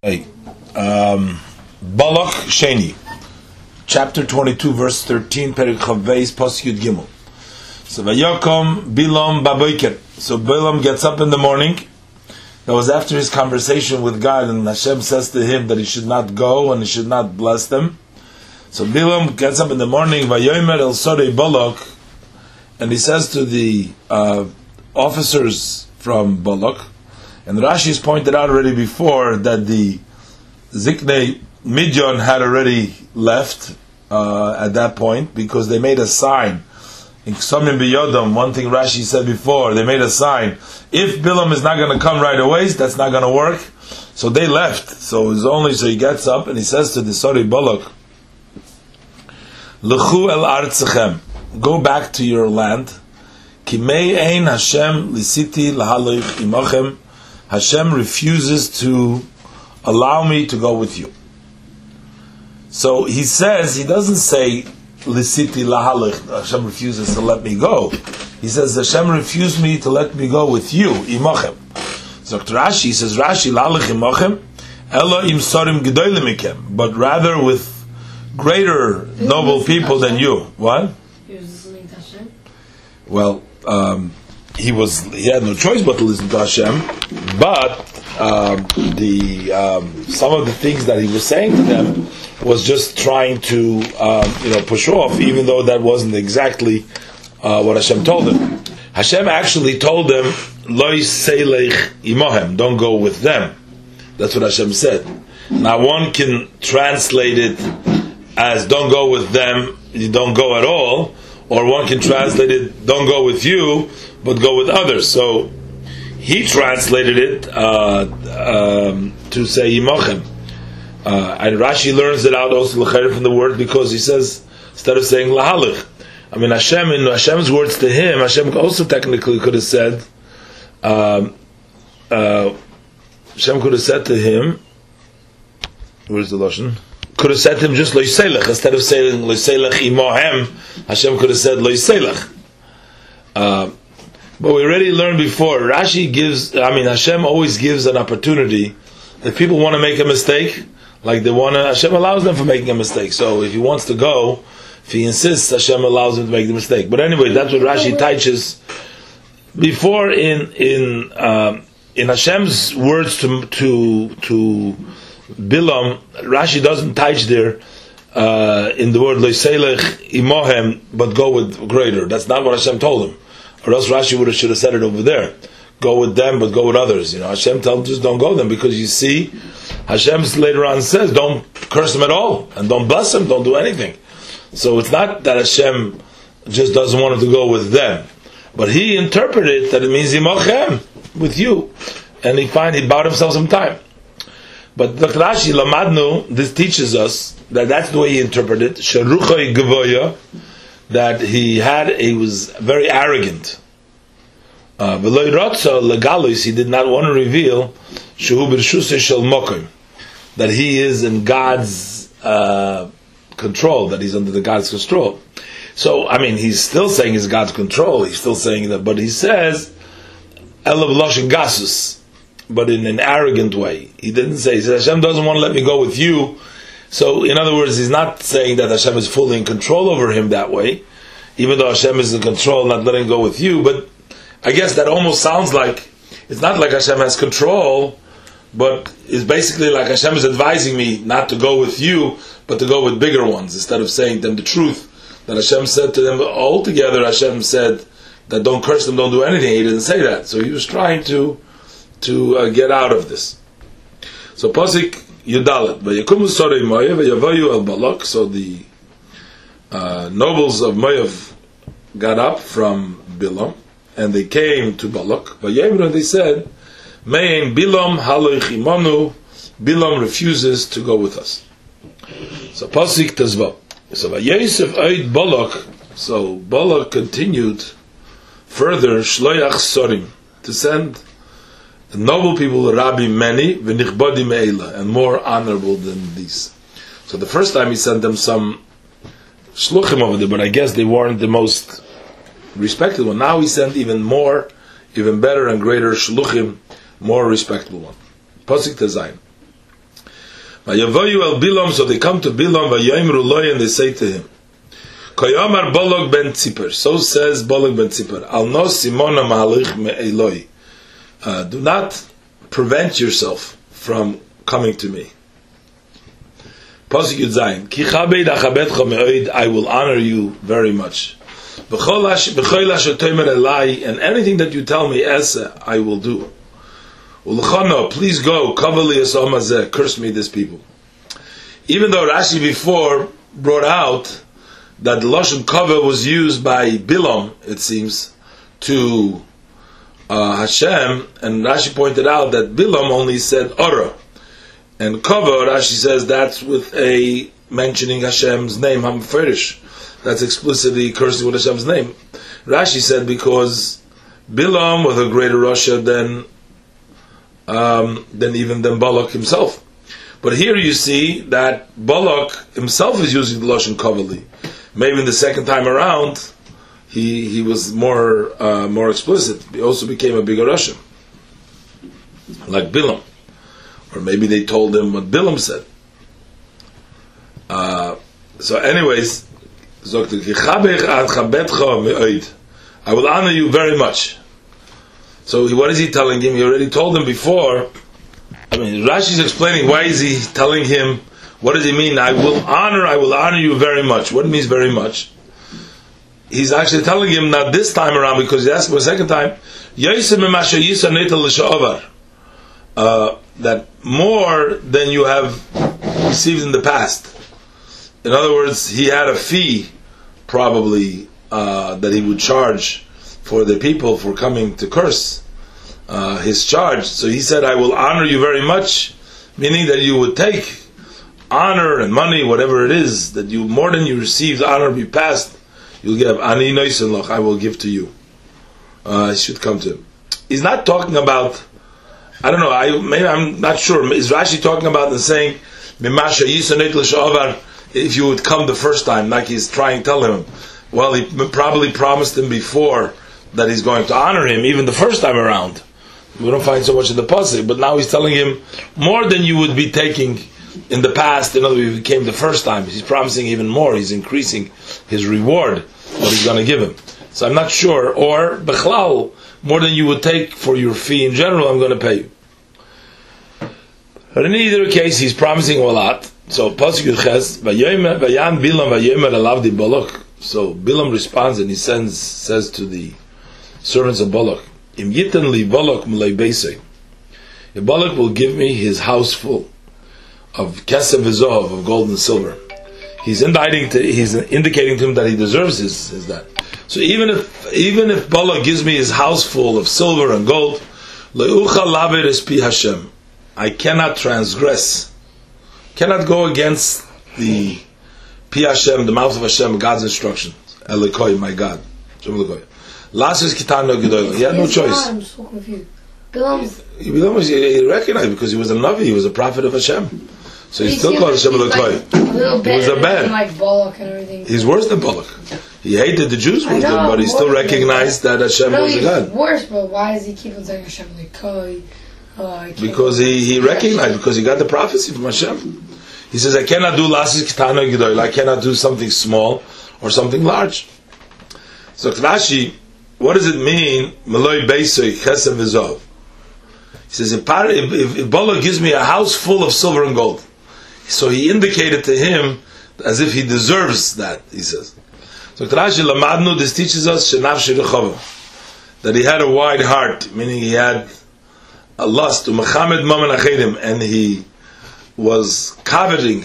Hey, um, Balak Sheni, chapter 22, verse 13, Perik Chavbeis, Pasuk Yud Gimel. So Vayokom Bilam Baboiker. So Bilam gets up in the morning. That was after his conversation with God, and Hashem says to him that he should not go and he should not bless them. So Bilam gets up in the morning, Vayomer El Sore Balak, and he says to the uh, officers from Balak, and Rashi has pointed out already before that the Zikne Midyon had already left uh, at that point because they made a sign. In Ksomim Biyodam, one thing Rashi said before, they made a sign. If Bilam is not going to come right away, that's not going to work. So they left. So it's only so he gets up and he says to the Sori Balak, Lechu el artzachem, go back to your land. Kimei ein Hashem lisiti lahaloich imachem Hashem refuses to allow me to go with you. So he says, he doesn't say, Lisiti lahalich, Hashem refuses to let me go. He says, Hashem refused me to let me go with you, imachem. So Rashi says, Rashi lahalich imachem, elo im sorim gedoylimikem, but rather with greater noble people than you. What? Well, um, he was he had no choice but to listen to Hashem. But um, the um, some of the things that he was saying to them was just trying to um, you know push off, even though that wasn't exactly uh, what Hashem told them. Hashem actually told them, "Loy seilech imohem," don't go with them. That's what Hashem said. Now one can translate it as "don't go with them," you don't go at all, or one can translate it "don't go with you." But go with others. So he translated it uh, um, to say Yimachem. Uh, and Rashi learns it out also from the word because he says instead of saying lahalich. I mean Hashem in Hashem's words to him, Hashem also technically could have said um, uh, Hashem could have said to him where's the Lashon? Could have said to him just loiselech instead of saying loiselech imohem. Hashem could have said loiselech. Uh, but we already learned before, Rashi gives, I mean, Hashem always gives an opportunity. If people want to make a mistake, like they want to, Hashem allows them for making a mistake. So if he wants to go, if he insists, Hashem allows him to make the mistake. But anyway, that's what Rashi teaches. Before in in um, in Hashem's words to to to Bilam, Rashi doesn't teach there uh, in the word leiselech imohem, but go with greater. That's not what Hashem told him. Or else Rashi would have should have said it over there. Go with them, but go with others. You know, Hashem tells them just don't go them because you see, Hashem later on says don't curse them at all and don't bless them, don't do anything. So it's not that Hashem just doesn't want him to go with them, but he interpreted that it means Yimochem with you, and he find he bought himself some time. But Dr. Rashi Lamadnu, this teaches us that that's the way he interpreted Sharuchay Gavoya that he had, he was very arrogant. Uh, he did not want to reveal that he is in God's uh, control, that he's under the God's control. So, I mean, he's still saying he's God's control. He's still saying that, but he says Elav Gasus, but in an arrogant way. He didn't say. He said Hashem doesn't want to let me go with you so, in other words, he's not saying that Hashem is fully in control over him that way, even though Hashem is in control, not letting go with you. But I guess that almost sounds like it's not like Hashem has control, but it's basically like Hashem is advising me not to go with you, but to go with bigger ones instead of saying them the truth that Hashem said to them. Altogether, Hashem said that don't curse them, don't do anything. He didn't say that, so he was trying to to uh, get out of this. So Pasik Yudalet. Vayakumu Sorei Moav, Vayavayu El Balak. So the uh, nobles of Moav got up from Bilam, and they came to Balak. Vayavru, they said, Me'en Bilam Haloich Imanu, Bilam refuses to go with us. So Pasik Tazva. So Vayesef Oid Balak, so Balak continued further, Shloyach Sorim, to send noble people, Rabbi many, v'nichbodi me'ela, and more honorable than these. So the first time he sent them some shluchim over there, but I guess they weren't the most respected one. Now he sent even more, even better and greater shluchim, more respectable one. Pasik Tezayin. El Bilam, so they come to Bilam, Vayayimru loy, and they say to him, Koyamar Bolog ben Tzipper, so says Bolog ben Tzipper, Al no Simona mahalich me Uh, do not prevent yourself from coming to me. I will honor you very much. And anything that you tell me, I will do. Please go, curse me this people. Even though Rashi before brought out that the Lashon Kava was used by Bilam, it seems, to uh, Hashem, and Rashi pointed out that Bilam only said Ora. And Kava, Rashi says that's with a mentioning Hashem's name, Hamferish. That's explicitly cursing with Hashem's name. Rashi said because Bilam was a greater rasha than um, than even than Balak himself. But here you see that Balak himself is using the Lashon Kavali. Maybe in the second time around, he he was more uh, more explicit. He also became a bigger Russian, like Bilam, or maybe they told him what Bilam said. Uh, so, anyways, I will honor you very much. So what is he telling him? He already told him before. I mean, Rashi is explaining why is he telling him. What does he mean? I will honor. I will honor you very much. What means very much? He's actually telling him not this time around because he asked him a second time. Uh, that more than you have received in the past. In other words, he had a fee probably uh, that he would charge for the people for coming to curse uh, his charge. So he said, I will honor you very much, meaning that you would take honor and money, whatever it is, that you more than you received honor be passed, you'll give ani noisenloch, I will give to you. Uh, should come to him. He's not talking about I don't know, I maybe I'm not sure. Is Rashi talking about and saying if you would come the first time, like he's trying to tell him, well, he probably promised him before that he's going to honor him, even the first time around. We don't find so much in the pasuk, but now he's telling him more than you would be taking in the past. In other words, he came the first time, he's promising even more. He's increasing his reward, what he's going to give him. So I'm not sure. Or bechlal, more than you would take for your fee in general, I'm going to pay you. But in either case, he's promising a lot. So Pasuk Bilam. So Bilam responds and he sends says to the servants of Balak, Im Yitan li Balak Mulay. If Balak will give me his house full of kesef v'zov, of gold and silver. He's indicating to, he's indicating to him that he deserves his, his that. So even if even if Balak gives me his house full of silver and gold, leucha laver pi Hashem. I cannot transgress cannot go against the Pi Hashem, the mouth of Hashem, God's instruction. Elikoi, my God. Last is Kitano Gedoyla. He had no choice. I'm so confused. He he recognized because he was a Navi, he was a prophet of Hashem. So he still called Hashem little He was a man. like Balak and everything. He's worse than Balak. He hated the Jews with them, but he still recognized that Hashem no, was a he's God. worse, but why does he keep on saying Hashem Lekoi? Oh, Because he, he recognized, because he got the prophecy from Hashem. He says, I cannot do lasis kitano gedoyla. I cannot do something small or something large. So Rashi, what does it mean? Meloi beisoy chesed v'zov. He says, if, if, if, Bala gives me a house full of silver and gold, so he indicated to him as if he deserves that. He says. So Rashi lamadnu. This teaches us that he had a wide heart, meaning he had a lust to Muhammad Maman Achedim, and he was coveting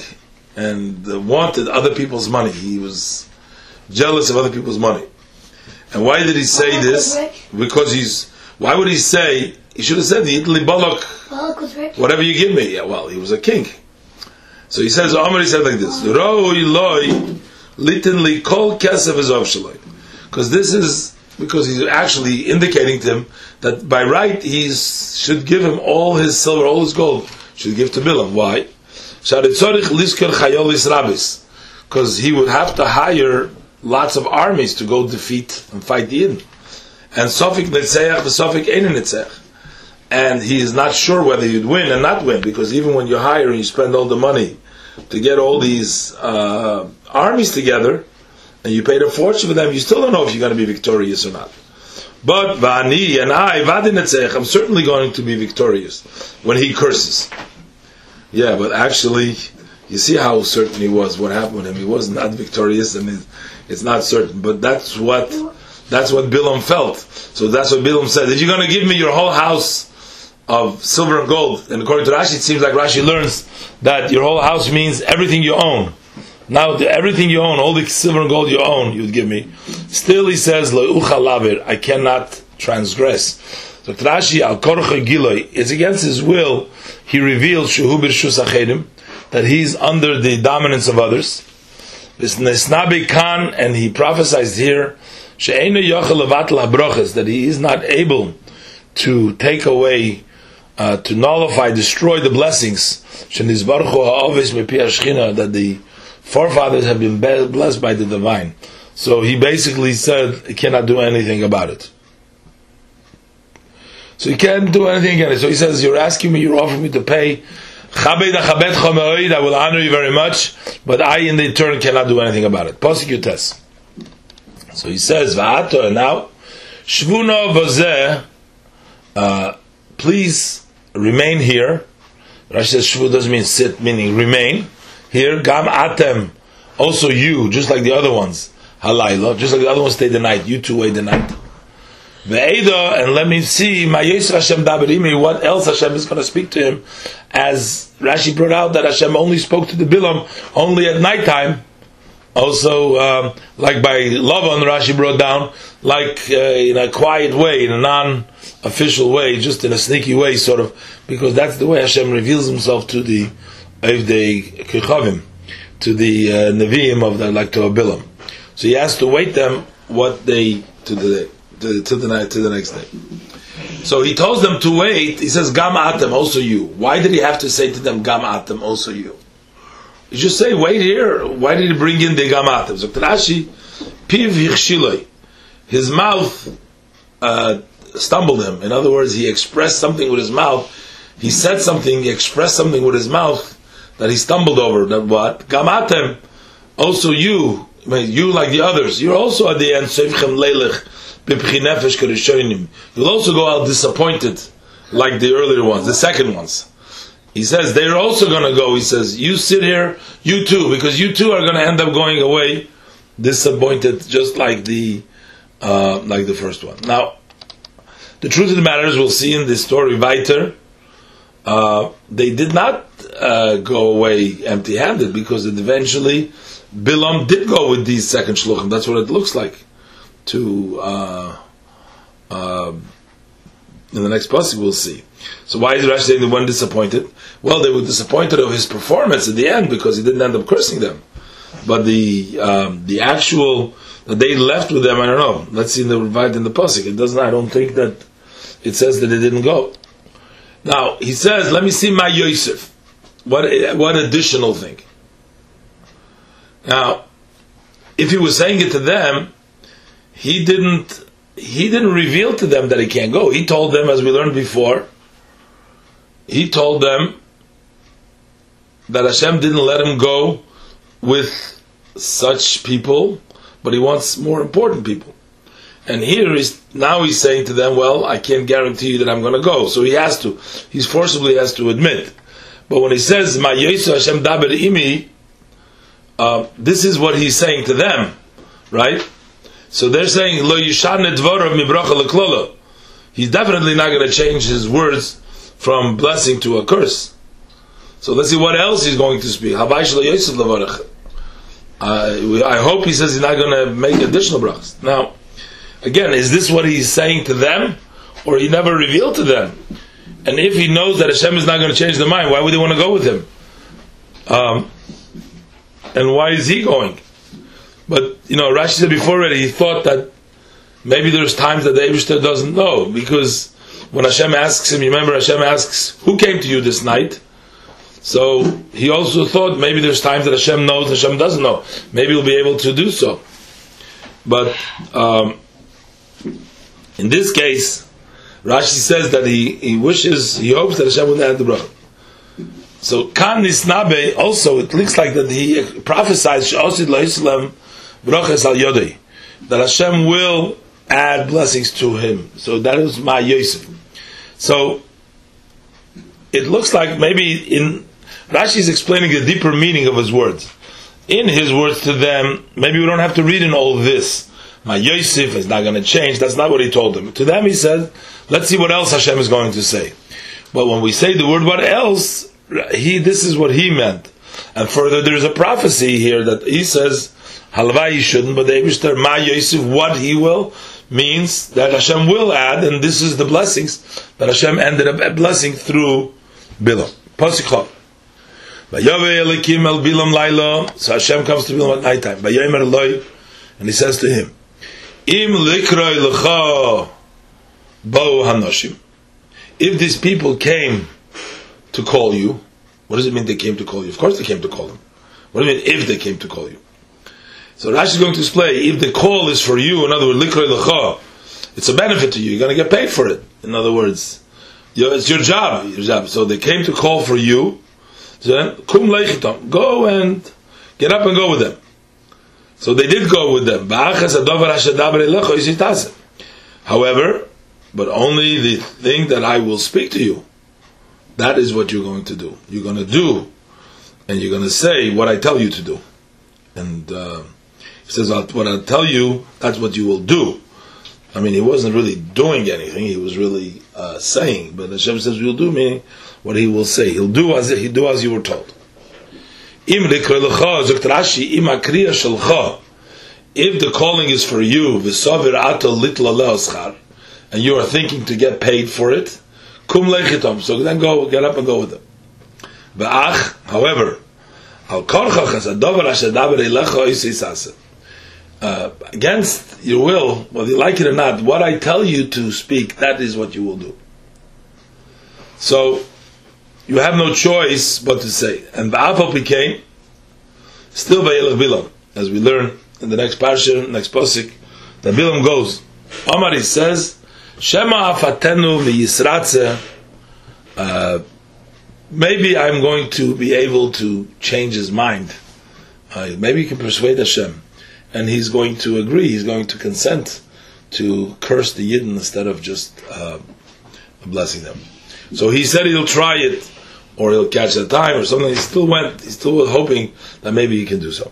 and wanted other people's money. He was jealous of other people's money. And why did he say this? Because he's. Why would he say? He should have said the Italy Balak, Balak was rich. whatever you give me. Yeah, well, he was a king. So he says, Omar, he said like this: "Roi loy litin li kol kesef is because this is because he's actually indicating to him that by right he should give him all his silver, all his gold, should give to Bilam. Why? Because he would have to hire lots of armies to go defeat and fight the Yidden. And Sofik Netzeach, the Sofik Ein Netzeach. And he is not sure whether you'd win and not win, because even when you hire and you spend all the money to get all these uh, armies together, and you paid a fortune for them, you still don't know if you're going to be victorious or not. But Vani and I, I'm certainly going to be victorious when he curses. Yeah, but actually, you see how certain he was. What happened with him? He was not victorious, and it's not certain. But that's what that's what Bilam felt. So that's what Bilam said. If you're going to give me your whole house of silver and gold, and according to Rashi, it seems like Rashi learns that your whole house means everything you own. Now, everything you own, all the silver and gold you own, you'd give me. Still, he says, I cannot transgress. So Rashi al korcha giloi, it's against his will. He reveals shuhu b'rshus that he's under the dominance of others. This nesnabi kan, and he prophesies here that he is not able to take away, uh, to nullify, destroy the blessings that the forefathers have been blessed by the divine. So he basically said he cannot do anything about it. So he can't do anything against it. So he says, You're asking me, you're offering me to pay. I will honor you very much, but I in the turn cannot do anything about it. Prosecute us. So he says, Va'ato, now, Shvuna vazeh, uh, please remain here. Rashi says Shvu doesn't mean sit, meaning remain. Here, Gam Atem, also you, just like the other ones, Halayla, just like the other ones stay the night, you two wait the night. Ve'eda, and let me see, my Mayes Hashem Dabarimi, what else Hashem is going to speak to him, as Rashi brought out that Hashem only spoke to the Bilam only at nighttime, also um, like by Lavan, Rashi brought down, like uh, in a quiet way, in a non-official way, just in a sneaky way, sort of, because that's the way Hashem reveals Himself to the Evdei Kechavim, to the uh, Nevi'im of the like to Abilam. So he has to wait them what they to the to, to the night to the next day. So he tells them to wait. He says Gam Atem also you. Why did he have to say to them Gam Atem also you? You just say wait here. Why did he bring in the Gam Atem? So Piv Hichshiloi. His mouth uh, stumbled him. In other words, he expressed something with his mouth. He said something. He expressed something with his mouth that he stumbled over. That what? Gamatem, also you, you like the others, you're also at the end, Seifchem Leilech, You'll also go out disappointed, like the earlier ones, the second ones. He says they're also going to go. He says, "You sit here, you too, because you too are going to end up going away disappointed, just like the uh, like the first one." Now, the truth of the matter is, we'll see in this story weiter uh, they did not uh, go away empty-handed because eventually Bilam did go with these second shluchim. That's what it looks like. To uh, um, in the next passage we'll see. So why is Rashi saying they weren't disappointed? Well, they were disappointed of his performance at the end because he didn't end up cursing them. But the um, the actual that they left with them, I don't know. Let's see the revived in the pasuk. It doesn't. I don't think that it says that they didn't go. Now he says, "Let me see my Yosef." What what additional thing? Now, if he was saying it to them, he didn't he didn't reveal to them that he can't go. He told them, as we learned before, he told them that Hashem didn't let him go with such people, but he wants more important people. And here is now he's saying to them, "Well, I can't guarantee you that I'm going to go." So he has to. He's forcibly has to admit. But when he says, "Ma Hashem daber imi," uh, this is what he's saying to them, right? So they're saying, "Lo leklolo." He's definitely not going to change his words from blessing to a curse. So let's see what else he's going to speak. Uh, I hope he says he's not going to make additional brachas. Now, Again, is this what he's saying to them, or he never revealed to them? And if he knows that Hashem is not going to change their mind, why would they want to go with him? Um, and why is he going? But you know, Rashi said before already, he thought that maybe there's times that the Abishter doesn't know because when Hashem asks him, remember Hashem asks, "Who came to you this night?" So he also thought maybe there's times that Hashem knows, Hashem doesn't know. Maybe he'll be able to do so. But um, in this case, Rashi says that he, he wishes, he hopes that Hashem will add the bracha. So Kan Nisnabe also it looks like that he prophesies Shaosid Brachas al Yodei that Hashem will add blessings to him. So that is my Yosef. So it looks like maybe in Rashi is explaining the deeper meaning of his words. In his words to them, maybe we don't have to read in all this. My Yosef is not going to change. That's not what he told them. To them, he said, "Let's see what else Hashem is going to say." But when we say the word "what else," he this is what he meant. And further, there's a prophecy here that he says, "Halvai shouldn't," but the Eibushter Ma Yosef, what he will means that Hashem will add, and this is the blessings that Hashem ended up blessing through Bilam. Pasuk el Bilam. So Hashem comes to Bilam at night time. And he says to him. If these people came to call you, what does it mean they came to call you? Of course they came to call them. What do you mean if they came to call you? So Rashi is going to explain if the call is for you, in other words, it's a benefit to you. You're going to get paid for it. In other words, it's your job. Your job. So they came to call for you. Go and get up and go with them. So they did go with them. However, but only the thing that I will speak to you. That is what you're going to do. You're going to do, and you're going to say what I tell you to do. And uh, he says, "What I tell you, that's what you will do." I mean, he wasn't really doing anything; he was really uh, saying. But Hashem says, "You'll do," me what he will say. He'll do as he do as you were told. If the calling is for you, and you are thinking to get paid for it, kum lechitom. So then go, get up and go with them. However, al korchach as asher uh, against your will, whether you like it or not, what I tell you to speak, that is what you will do. So you have no choice but to say. And the Ba'afal became still Ba'ilach Bilam, as we learn in the next parsha, next posik, that Bilam goes. Omar says, Shema afatenu miyisratze. Uh, maybe I'm going to be able to change his mind. Uh, maybe you can persuade Hashem, and he's going to agree. He's going to consent to curse the Yidden instead of just uh, blessing them. So he said he'll try it or he'll catch the time or something. He still went, he's still hoping that maybe he can do so.